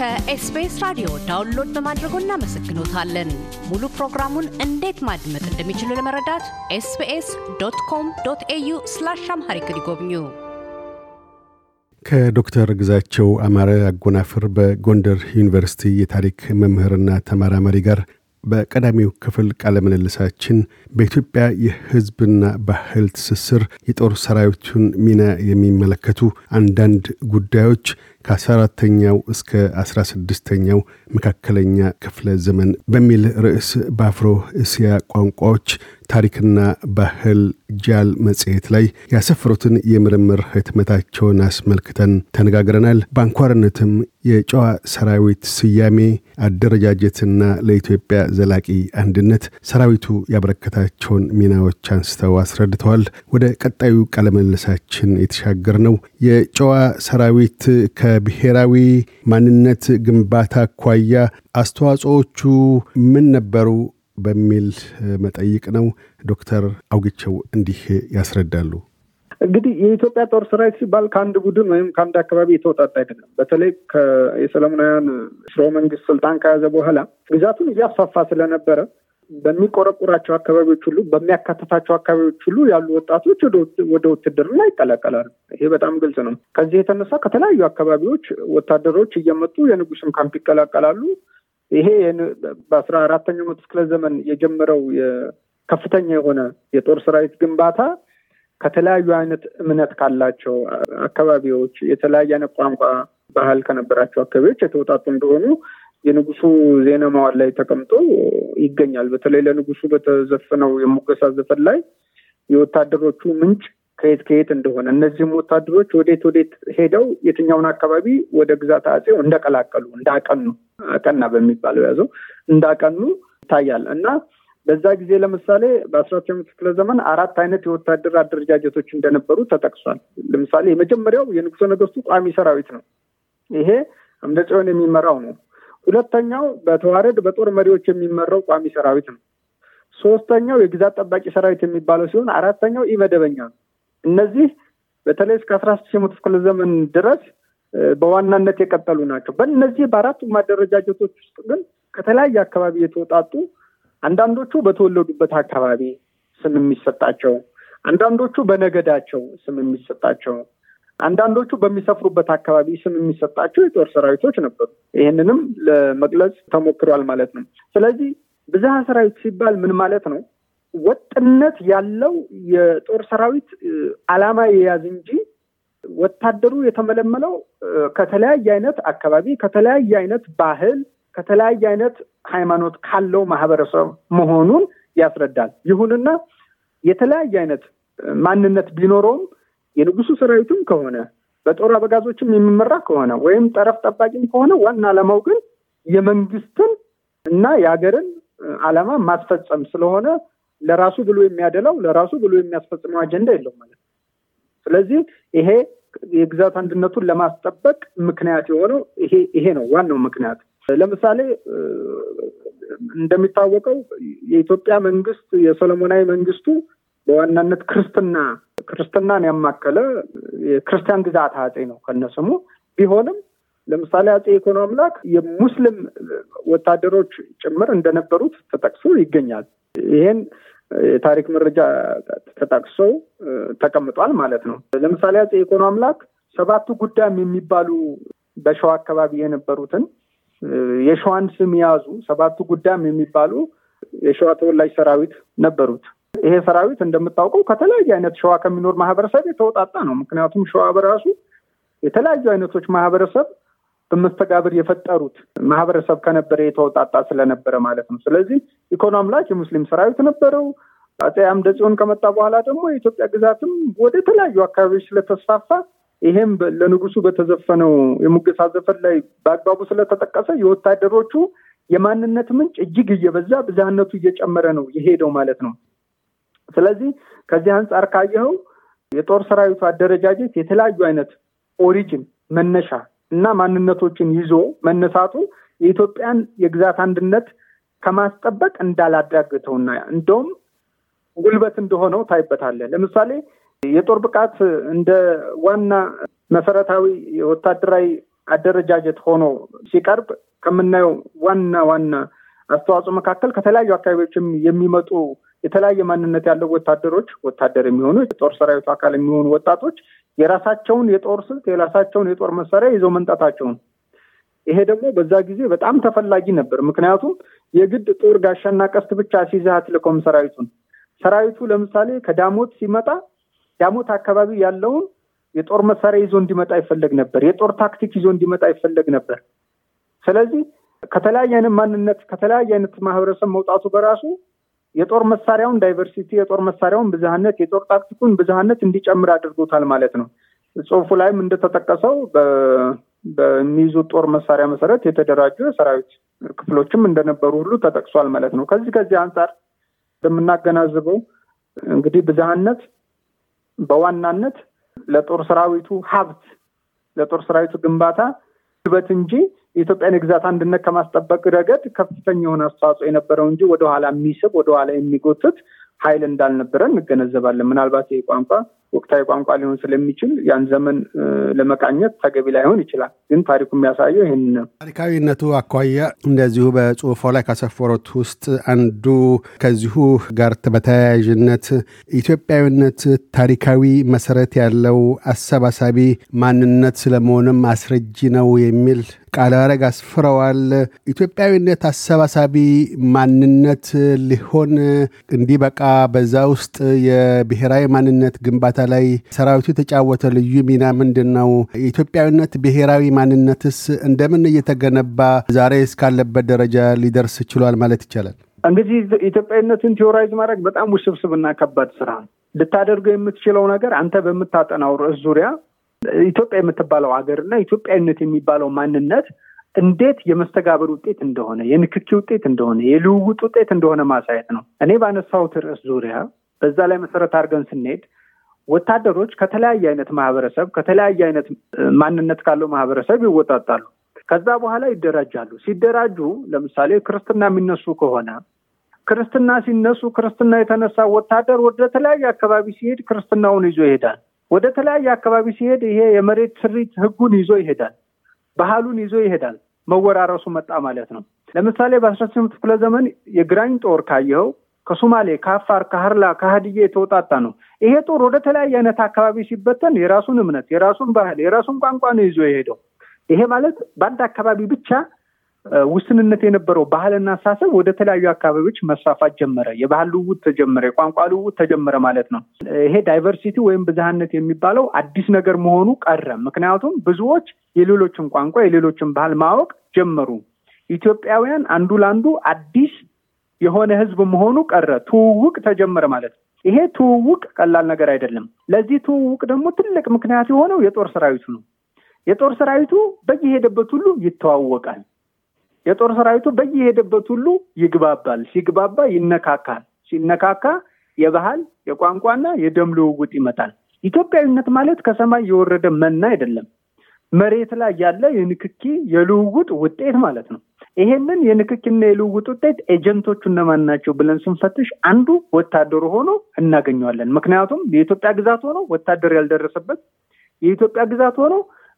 ከ SBS ራዲዮ download በማድረጎ እናመሰግኖታለን። ሙሉ ፕሮግራሙን እንዴት ማድመጥ እንደሚችሉ ለመረዳት SBS dot com dot au slash Amharic ይጎብኙ። ከዶክተር ግዛቸው አማረ አጎናፍር በጎንደር ዩኒቨርሲቲ የታሪክ መምህርና ተመራማሪ ጋር በቀዳሚው ክፍል ቃለ ምልልሳችን በኢትዮጵያ የሕዝብና ባህል ትስስር የጦር ሰራዊቱን ሚና የሚመለከቱ አንዳንድ ጉዳዮች ከ14ተኛው እስከ 16ተኛው መካከለኛ ክፍለ ዘመን በሚል ርዕስ በአፍሮ እስያ ቋንቋዎች ታሪክና ባህል ጃል መጽሔት ላይ ያሰፈሩትን የምርምር ህትመታቸውን አስመልክተን ተነጋግረናል። በአንኳርነትም የጨዋ ሰራዊት ስያሜ፣ አደረጃጀትና ለኢትዮጵያ ዘላቂ አንድነት ሰራዊቱ ያበረከታቸውን ሚናዎች አንስተው አስረድተዋል። ወደ ቀጣዩ ቃለመልሳችን የተሻገር ነው። የጨዋ ሰራዊት ከብሔራዊ ማንነት ግንባታ አኳያ አስተዋጽኦቹ ምን ነበሩ በሚል መጠይቅ ነው። ዶክተር አውግቸው እንዲህ ያስረዳሉ። እንግዲህ የኢትዮጵያ ጦር ሰራዊት ሲባል ከአንድ ቡድን ወይም ከአንድ አካባቢ የተወጣጣ አይደለም። በተለይ የሰለሞናውያን ስርወ መንግስት ስልጣን ከያዘ በኋላ ግዛቱን እያስፋፋ ስለነበረ በሚቆረቁራቸው አካባቢዎች ሁሉ በሚያካትታቸው አካባቢዎች ሁሉ ያሉ ወጣቶች ወደ ውትድርና ይቀላቀላሉ። ይሄ በጣም ግልጽ ነው። ከዚህ የተነሳ ከተለያዩ አካባቢዎች ወታደሮች እየመጡ የንጉስን ካምፕ ይቀላቀላሉ። ይሄ በአስራ አራተኛው መቶ ክፍለ ዘመን የጀመረው ከፍተኛ የሆነ የጦር ሰራዊት ግንባታ ከተለያዩ አይነት እምነት ካላቸው አካባቢዎች የተለያየ አይነት ቋንቋ፣ ባህል ከነበራቸው አካባቢዎች የተውጣጡ እንደሆኑ የንጉሱ ዜና መዋዕል ላይ ተቀምጦ ይገኛል። በተለይ ለንጉሱ በተዘፈነው የሙገሳ ዘፈን ላይ የወታደሮቹ ምንጭ ከየት ከየት እንደሆነ እነዚህም ወታደሮች ወዴት ወዴት ሄደው የትኛውን አካባቢ ወደ ግዛት አጼው እንደቀላቀሉ እንዳቀኑ አቀና በሚባለው ያዘው እንዳቀኑ ይታያል እና በዛ ጊዜ ለምሳሌ በአስራ ዘጠኝ ክፍለ ዘመን አራት አይነት የወታደር አደረጃጀቶች እንደነበሩ ተጠቅሷል። ለምሳሌ የመጀመሪያው የንጉሠ ነገስቱ ቋሚ ሰራዊት ነው። ይሄ አምደ ጽዮን የሚመራው ነው። ሁለተኛው በተዋረድ በጦር መሪዎች የሚመራው ቋሚ ሰራዊት ነው። ሶስተኛው የግዛት ጠባቂ ሰራዊት የሚባለው ሲሆን አራተኛው ኢመደበኛ ነው። እነዚህ በተለይ እስከ አስራ ስድስት መቶ ክፍለ ዘመን ድረስ በዋናነት የቀጠሉ ናቸው። በእነዚህ በአራቱም አደረጃጀቶች ውስጥ ግን ከተለያየ አካባቢ የተወጣጡ አንዳንዶቹ በተወለዱበት አካባቢ ስም የሚሰጣቸው፣ አንዳንዶቹ በነገዳቸው ስም የሚሰጣቸው፣ አንዳንዶቹ በሚሰፍሩበት አካባቢ ስም የሚሰጣቸው የጦር ሰራዊቶች ነበሩ። ይህንንም ለመግለጽ ተሞክሯል ማለት ነው። ስለዚህ ብዝሃ ሰራዊት ሲባል ምን ማለት ነው? ወጥነት ያለው የጦር ሰራዊት ዓላማ የያዝ እንጂ ወታደሩ የተመለመለው ከተለያየ አይነት አካባቢ ከተለያየ አይነት ባህል ከተለያየ አይነት ሃይማኖት ካለው ማህበረሰብ መሆኑን ያስረዳል። ይሁንና የተለያየ አይነት ማንነት ቢኖረውም የንጉሱ ሰራዊትም ከሆነ በጦር አበጋዞችም የሚመራ ከሆነ ወይም ጠረፍ ጠባቂም ከሆነ ዋና ዓላማው ግን የመንግስትን እና የሀገርን ዓላማ ማስፈጸም ስለሆነ ለራሱ ብሎ የሚያደላው ለራሱ ብሎ የሚያስፈጽመው አጀንዳ የለው ማለት ነው። ስለዚህ ይሄ የግዛት አንድነቱን ለማስጠበቅ ምክንያት የሆነው ይሄ ነው ዋናው ምክንያት። ለምሳሌ እንደሚታወቀው የኢትዮጵያ መንግስት የሰሎሞናዊ መንግስቱ በዋናነት ክርስትና ክርስትናን ያማከለ የክርስቲያን ግዛት አጼ ነው ከነስሙ ቢሆንም ለምሳሌ አጼ ይኩኖ አምላክ የሙስሊም ወታደሮች ጭምር እንደነበሩት ተጠቅሶ ይገኛል። ይሄን የታሪክ መረጃ ተጠቅሶ ተቀምጧል ማለት ነው። ለምሳሌ አጼ ይኩኖ አምላክ ሰባቱ ጉዳም የሚባሉ በሸዋ አካባቢ የነበሩትን የሸዋን ስም የያዙ ሰባቱ ጉዳም የሚባሉ የሸዋ ተወላጅ ሰራዊት ነበሩት። ይሄ ሰራዊት እንደምታውቀው ከተለያየ አይነት ሸዋ ከሚኖር ማህበረሰብ የተወጣጣ ነው። ምክንያቱም ሸዋ በራሱ የተለያዩ አይነቶች ማህበረሰብ በመስተጋብር የፈጠሩት ማህበረሰብ ከነበረ የተወጣጣ ስለነበረ ማለት ነው። ስለዚህ ኢኮኖ አምላክ የሙስሊም ሰራዊት ነበረው። አጼ አምደ ጽዮን ከመጣ በኋላ ደግሞ የኢትዮጵያ ግዛትም ወደ ተለያዩ አካባቢዎች ስለተስፋፋ ይሄም ለንጉሱ በተዘፈነው የሙገሳ ዘፈን ላይ በአግባቡ ስለተጠቀሰ የወታደሮቹ የማንነት ምንጭ እጅግ እየበዛ ብዝሃነቱ እየጨመረ ነው የሄደው ማለት ነው። ስለዚህ ከዚህ አንጻር ካየኸው የጦር ሰራዊቱ አደረጃጀት የተለያዩ አይነት ኦሪጅን መነሻ እና ማንነቶችን ይዞ መነሳቱ የኢትዮጵያን የግዛት አንድነት ከማስጠበቅ እንዳላዳግተውና እንደውም ጉልበት እንደሆነው ታይበታለህ። ለምሳሌ የጦር ብቃት እንደ ዋና መሰረታዊ ወታደራዊ አደረጃጀት ሆኖ ሲቀርብ ከምናየው ዋና ዋና አስተዋጽኦ መካከል ከተለያዩ አካባቢዎች የሚመጡ የተለያየ ማንነት ያለው ወታደሮች ወታደር የሚሆኑ የጦር ሰራዊቱ አካል የሚሆኑ ወጣቶች የራሳቸውን የጦር ስልት የራሳቸውን የጦር መሳሪያ ይዘው መምጣታቸውን ይሄ ደግሞ በዛ ጊዜ በጣም ተፈላጊ ነበር። ምክንያቱም የግድ ጦር ጋሻና ቀስት ብቻ ሲይዘህ አትልከውም ሰራዊቱን። ሰራዊቱ ለምሳሌ ከዳሞት ሲመጣ ዳሞት አካባቢ ያለውን የጦር መሳሪያ ይዞ እንዲመጣ ይፈለግ ነበር። የጦር ታክቲክ ይዞ እንዲመጣ ይፈለግ ነበር። ስለዚህ ከተለያየ አይነት ማንነት ከተለያየ አይነት ማህበረሰብ መውጣቱ በራሱ የጦር መሳሪያውን diversity የጦር መሳሪያውን ብዝሃነት የጦር ታክቲኩን ብዝሃነት እንዲጨምር አድርጎታል ማለት ነው። ጽሁፉ ላይም እንደተጠቀሰው በሚይዙት ጦር መሳሪያ መሰረት የተደራጁ የሰራዊት ክፍሎችም እንደነበሩ ሁሉ ተጠቅሷል ማለት ነው። ከዚህ ከዚህ አንጻር እንደምናገናዝበው እንግዲህ ብዝሃነት በዋናነት ለጦር ሰራዊቱ ሀብት ለጦር ሰራዊቱ ግንባታ ግበት እንጂ የኢትዮጵያን የግዛት አንድነት ከማስጠበቅ ረገድ ከፍተኛ የሆነ አስተዋጽኦ የነበረው እንጂ ወደኋላ የሚስብ ወደኋላ የሚጎትት ኃይል እንዳልነበረ እንገነዘባለን። ምናልባት ይህ ቋንቋ ወቅታዊ ቋንቋ ሊሆን ስለሚችል ያን ዘመን ለመቃኘት ተገቢ ላይሆን ይችላል። ግን ታሪኩ የሚያሳየው ይህን ነው። ታሪካዊነቱ አኳያ እንደዚሁ በጽሁፎ ላይ ካሰፈሩት ውስጥ አንዱ ከዚሁ ጋር በተያያዥነት ኢትዮጵያዊነት ታሪካዊ መሰረት ያለው አሰባሳቢ ማንነት ስለመሆንም አስረጂ ነው የሚል ቃለ አስፍረዋል። ኢትዮጵያዊነት አሰባሳቢ ማንነት ሊሆን እንዲበቃ በዛ ውስጥ የብሔራዊ ማንነት ግንባታ ላይ ሰራዊቱ የተጫወተ ልዩ ሚና ምንድን ነው? የኢትዮጵያዊነት ብሔራዊ ማንነትስ እንደምን እየተገነባ ዛሬ እስካለበት ደረጃ ሊደርስ ችሏል ማለት ይቻላል? እንግዲህ ኢትዮጵያዊነትን theorize ማድረግ በጣም ውስብስብና ከባድ ስራ ነው። ልታደርገው የምትችለው ነገር አንተ በምታጠናው ርዕስ ዙሪያ ኢትዮጵያ የምትባለው ሀገር እና ኢትዮጵያዊነት የሚባለው ማንነት እንዴት የመስተጋበር ውጤት እንደሆነ፣ የንክኪ ውጤት እንደሆነ፣ የልውውጥ ውጤት እንደሆነ ማሳየት ነው። እኔ ባነሳሁት ርዕስ ዙሪያ በዛ ላይ መሰረት አድርገን ስንሄድ ወታደሮች ከተለያየ አይነት ማህበረሰብ ከተለያየ አይነት ማንነት ካለው ማህበረሰብ ይወጣጣሉ። ከዛ በኋላ ይደራጃሉ። ሲደራጁ ለምሳሌ ክርስትና የሚነሱ ከሆነ ክርስትና ሲነሱ ክርስትና የተነሳ ወታደር ወደ ተለያየ አካባቢ ሲሄድ ክርስትናውን ይዞ ይሄዳል። ወደ ተለያየ አካባቢ ሲሄድ ይሄ የመሬት ስሪት ህጉን ይዞ ይሄዳል። ባህሉን ይዞ ይሄዳል። መወራረሱ መጣ ማለት ነው። ለምሳሌ በአስራ ስምንት ክፍለ ዘመን የግራኝ ጦር ካየኸው ከሶማሌ፣ ከአፋር፣ ከሀርላ፣ ከሀዲያ የተወጣጣ ነው። ይሄ ጦር ወደ ተለያየ አይነት አካባቢ ሲበተን የራሱን እምነት፣ የራሱን ባህል፣ የራሱን ቋንቋ ነው ይዞ የሄደው። ይሄ ማለት በአንድ አካባቢ ብቻ ውስንነት የነበረው ባህልና አሳሰብ ወደ ተለያዩ አካባቢዎች መስፋፋት ጀመረ። የባህል ልውውጥ ተጀመረ፣ የቋንቋ ልውውጥ ተጀመረ ማለት ነው። ይሄ ዳይቨርሲቲ ወይም ብዝሃነት የሚባለው አዲስ ነገር መሆኑ ቀረ። ምክንያቱም ብዙዎች የሌሎችን ቋንቋ የሌሎችን ባህል ማወቅ ጀመሩ። ኢትዮጵያውያን አንዱ ለአንዱ አዲስ የሆነ ህዝብ መሆኑ ቀረ። ትውውቅ ተጀመረ ማለት ነው። ይሄ ትውውቅ ቀላል ነገር አይደለም። ለዚህ ትውውቅ ደግሞ ትልቅ ምክንያት የሆነው የጦር ሰራዊቱ ነው። የጦር ሰራዊቱ በየሄደበት ሁሉ ይተዋወቃል። የጦር ሰራዊቱ በየሄደበት ሁሉ ይግባባል። ሲግባባ ይነካካል። ሲነካካ የባህል የቋንቋና የደም ልውውጥ ይመጣል። ኢትዮጵያዊነት ማለት ከሰማይ የወረደ መና አይደለም። መሬት ላይ ያለ የንክኪ የልውውጥ ውጤት ማለት ነው። ይሄንን የንክኪና የልውውጥ ውጤት ኤጀንቶቹ እነማን ናቸው ብለን ስንፈትሽ አንዱ ወታደሩ ሆኖ እናገኘዋለን። ምክንያቱም የኢትዮጵያ ግዛት ሆኖ ወታደር ያልደረሰበት የኢትዮጵያ ግዛት ሆኖ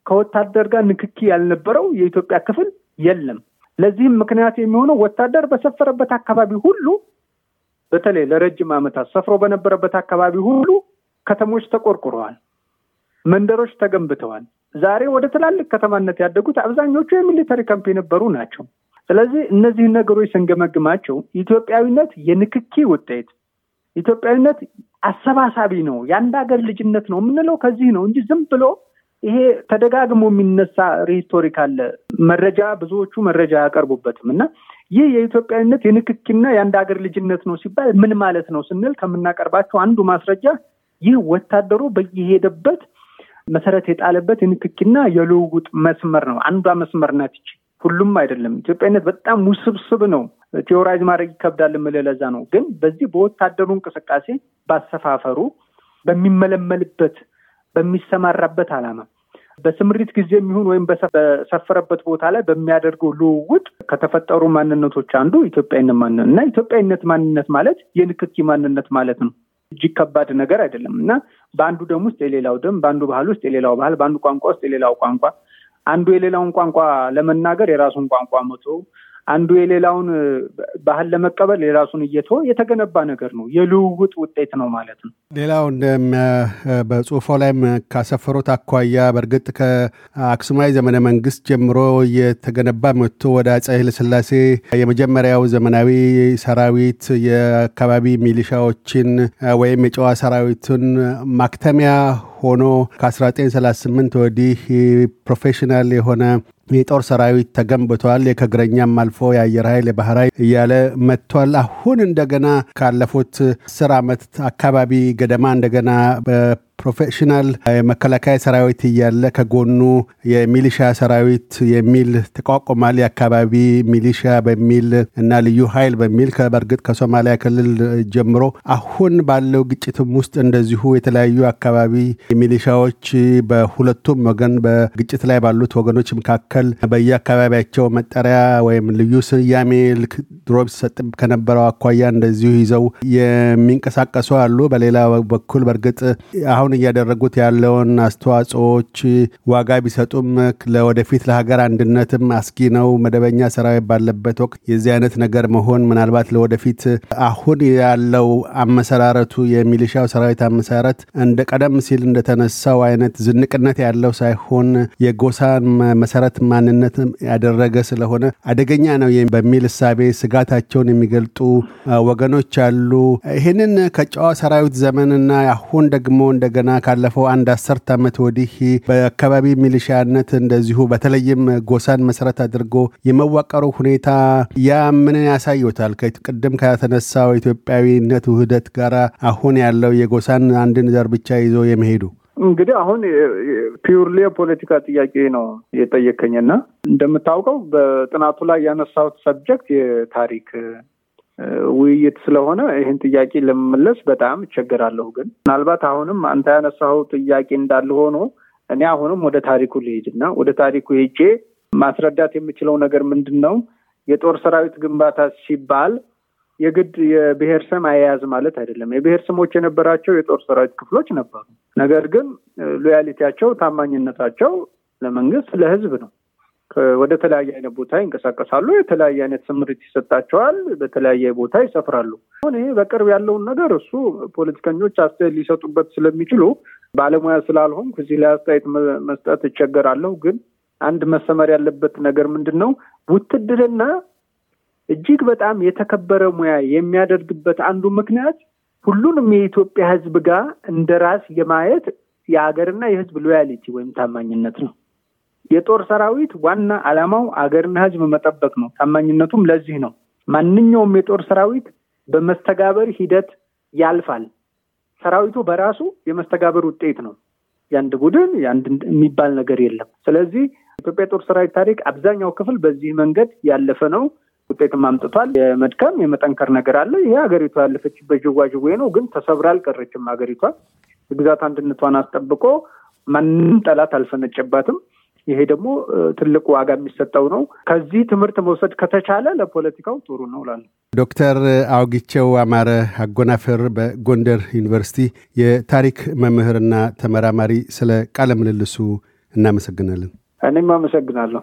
ከወታደር ጋር ንክኪ ያልነበረው የኢትዮጵያ ክፍል የለም። ለዚህም ምክንያት የሚሆነው ወታደር በሰፈረበት አካባቢ ሁሉ በተለይ ለረጅም ዓመታት ሰፍሮ በነበረበት አካባቢ ሁሉ ከተሞች ተቆርቁረዋል፣ መንደሮች ተገንብተዋል። ዛሬ ወደ ትላልቅ ከተማነት ያደጉት አብዛኞቹ የ military camp የነበሩ ናቸው። ስለዚህ እነዚህን ነገሮች ስንገመግማቸው ኢትዮጵያዊነት የንክኪ ውጤት፣ ኢትዮጵያዊነት አሰባሳቢ ነው፣ የአንድ ሀገር ልጅነት ነው የምንለው ከዚህ ነው እንጂ ዝም ብሎ ይሄ ተደጋግሞ የሚነሳ rhetoric አለ። መረጃ ብዙዎቹ መረጃ አያቀርቡበትም እና ይህ የኢትዮጵያዊነት የንክኪና የአንድ ሀገር ልጅነት ነው ሲባል ምን ማለት ነው ስንል ከምናቀርባቸው አንዱ ማስረጃ ይህ ወታደሩ በየሄደበት መሰረት የጣለበት የንክኪና የልውውጥ መስመር ነው። አንዷ መስመር ናት ይቺ። ሁሉም አይደለም። ኢትዮጵያዊነት በጣም ውስብስብ ነው። theorize ማድረግ ይከብዳል የምልህ ለዛ ነው። ግን በዚህ በወታደሩ እንቅስቃሴ ባሰፋፈሩ፣ በሚመለመልበት በሚሰማራበት ዓላማ በስምሪት ጊዜ የሚሆን ወይም በሰፈረበት ቦታ ላይ በሚያደርገው ልውውጥ ከተፈጠሩ ማንነቶች አንዱ ኢትዮጵያዊነት ማንነት እና ኢትዮጵያዊነት ማንነት ማለት የንክኪ ማንነት ማለት ነው። እጅግ ከባድ ነገር አይደለም እና በአንዱ ደም ውስጥ የሌላው ደም፣ በአንዱ ባህል ውስጥ የሌላው ባህል፣ በአንዱ ቋንቋ ውስጥ የሌላው ቋንቋ፣ አንዱ የሌላውን ቋንቋ ለመናገር የራሱን ቋንቋ መቶ አንዱ የሌላውን ባህል ለመቀበል የራሱን እየተወ የተገነባ ነገር ነው። የልውውጥ ውጤት ነው ማለት ነው። ሌላው በጽሁፎ ላይም ካሰፈሩት አኳያ በእርግጥ ከአክሱማዊ ዘመነ መንግስት ጀምሮ እየተገነባ መጥቶ ወደ አፄ ኃይለሥላሴ የመጀመሪያው ዘመናዊ ሰራዊት የአካባቢ ሚሊሻዎችን ወይም የጨዋ ሰራዊቱን ማክተሚያ ሆኖ ከ1938 ወዲህ professional የሆነ የጦር ሰራዊት ተገንብቷል። ከእግረኛም አልፎ የአየር ኃይል፣ የባህር ኃይል እያለ መጥቷል። አሁን እንደገና ካለፉት አስር ዓመት አካባቢ ገደማ እንደገና professional የመከላከያ ሰራዊት እያለ ከጎኑ የሚሊሻ ሰራዊት የሚል ተቋቁሟል። የአካባቢ ሚሊሻ በሚል እና ልዩ ኃይል በሚል በእርግጥ ከሶማሊያ ክልል ጀምሮ አሁን ባለው ግጭትም ውስጥ እንደዚሁ የተለያዩ አካባቢ ሚሊሻዎች በሁለቱም ወገን በግጭት ላይ ባሉት ወገኖች መካከል በየአካባቢያቸው መጠሪያ ወይም ልዩ ስያሜ ድሮ ሲሰጥ ከነበረው አኳያ እንደዚሁ ይዘው የሚንቀሳቀሱ አሉ። በሌላ በኩል በእርግጥ አሁን እያደረጉት ያለውን አስተዋጽኦዎች ዋጋ ቢሰጡም ለወደፊት ለሀገር አንድነትም አስጊ ነው። መደበኛ ሰራዊት ባለበት ወቅት የዚህ አይነት ነገር መሆን ምናልባት ለወደፊት አሁን ያለው አመሰራረቱ የሚሊሻው ሰራዊት አመሰራረት እንደ ቀደም ሲል እንደተነሳው አይነት ዝንቅነት ያለው ሳይሆን የጎሳን መሰረት ማንነት ያደረገ ስለሆነ አደገኛ ነው በሚል እሳቤ ስጋታቸውን የሚገልጡ ወገኖች አሉ። ይህንን ከጨዋ ሰራዊት ዘመንና አሁን ደግሞ እንደገና ካለፈው አንድ አስርት ዓመት ወዲህ በአካባቢ ሚሊሻነት እንደዚሁ በተለይም ጎሳን መሰረት አድርጎ የመዋቀሩ ሁኔታ ያ ምንን ያሳዩታል? ቅድም ከተነሳው ኢትዮጵያዊነት ውህደት ጋር አሁን ያለው የጎሳን አንድን ዘር ብቻ ይዞ የመሄዱ እንግዲህ አሁን purely የፖለቲካ ጥያቄ ነው የጠየቀኝና እንደምታውቀው በጥናቱ ላይ ያነሳሁት subject የታሪክ ውይይት ስለሆነ ይህን ጥያቄ ለመመለስ በጣም እቸገራለሁ። ግን ምናልባት አሁንም አንተ ያነሳው ጥያቄ እንዳለ ሆኖ እኔ አሁንም ወደ ታሪኩ ልሂድ እና ወደ ታሪኩ ሄጄ ማስረዳት የምችለው ነገር ምንድን ነው? የጦር ሰራዊት ግንባታ ሲባል የግድ የብሔር ስም አያያዝ ማለት አይደለም። የብሔር ስሞች የነበራቸው የጦር ሰራዊት ክፍሎች ነበሩ። ነገር ግን ሎያሊቲያቸው፣ ታማኝነታቸው ለመንግስት፣ ለህዝብ ነው። ወደ ተለያየ አይነት ቦታ ይንቀሳቀሳሉ። የተለያየ አይነት ስምሪት ይሰጣቸዋል። በተለያየ ቦታ ይሰፍራሉ። አሁን ይሄ በቅርብ ያለውን ነገር እሱ ፖለቲከኞች አስተያየት ሊሰጡበት ስለሚችሉ ባለሙያ ስላልሆንኩ እዚህ ላይ አስተያየት መስጠት እቸገራለሁ። ግን አንድ መሰመር ያለበት ነገር ምንድን ነው? ውትድርና እጅግ በጣም የተከበረ ሙያ የሚያደርግበት አንዱ ምክንያት ሁሉንም የኢትዮጵያ ህዝብ ጋር እንደ ራስ የማየት የሀገርና የህዝብ loyalty ወይም ታማኝነት ነው። የጦር ሰራዊት ዋና ዓላማው አገርና ህዝብ መጠበቅ ነው። ታማኝነቱም ለዚህ ነው። ማንኛውም የጦር ሰራዊት በመስተጋበር ሂደት ያልፋል። ሰራዊቱ በራሱ የመስተጋበር ውጤት ነው። የአንድ ቡድን የአንድ የሚባል ነገር የለም። ስለዚህ ኢትዮጵያ የጦር ሰራዊት ታሪክ አብዛኛው ክፍል በዚህ መንገድ ያለፈ ነው። ውጤትም አምጥቷል። የመድከም የመጠንከር ነገር አለ። ይሄ ሀገሪቷ ያለፈችበት ዥዋዥዌ ነው። ግን ተሰብራ አልቀረችም። ሀገሪቷ የግዛት አንድነቷን አስጠብቆ ማንም ጠላት አልፈነጨባትም። ይሄ ደግሞ ትልቅ ዋጋ የሚሰጠው ነው። ከዚህ ትምህርት መውሰድ ከተቻለ ለፖለቲካው ጥሩ ነው ላሉ ዶክተር አውጊቸው አማረ አጎናፍር በጎንደር ዩኒቨርሲቲ የታሪክ መምህርና ተመራማሪ፣ ስለ ቃለ ምልልሱ እናመሰግናለን። እኔም አመሰግናለሁ።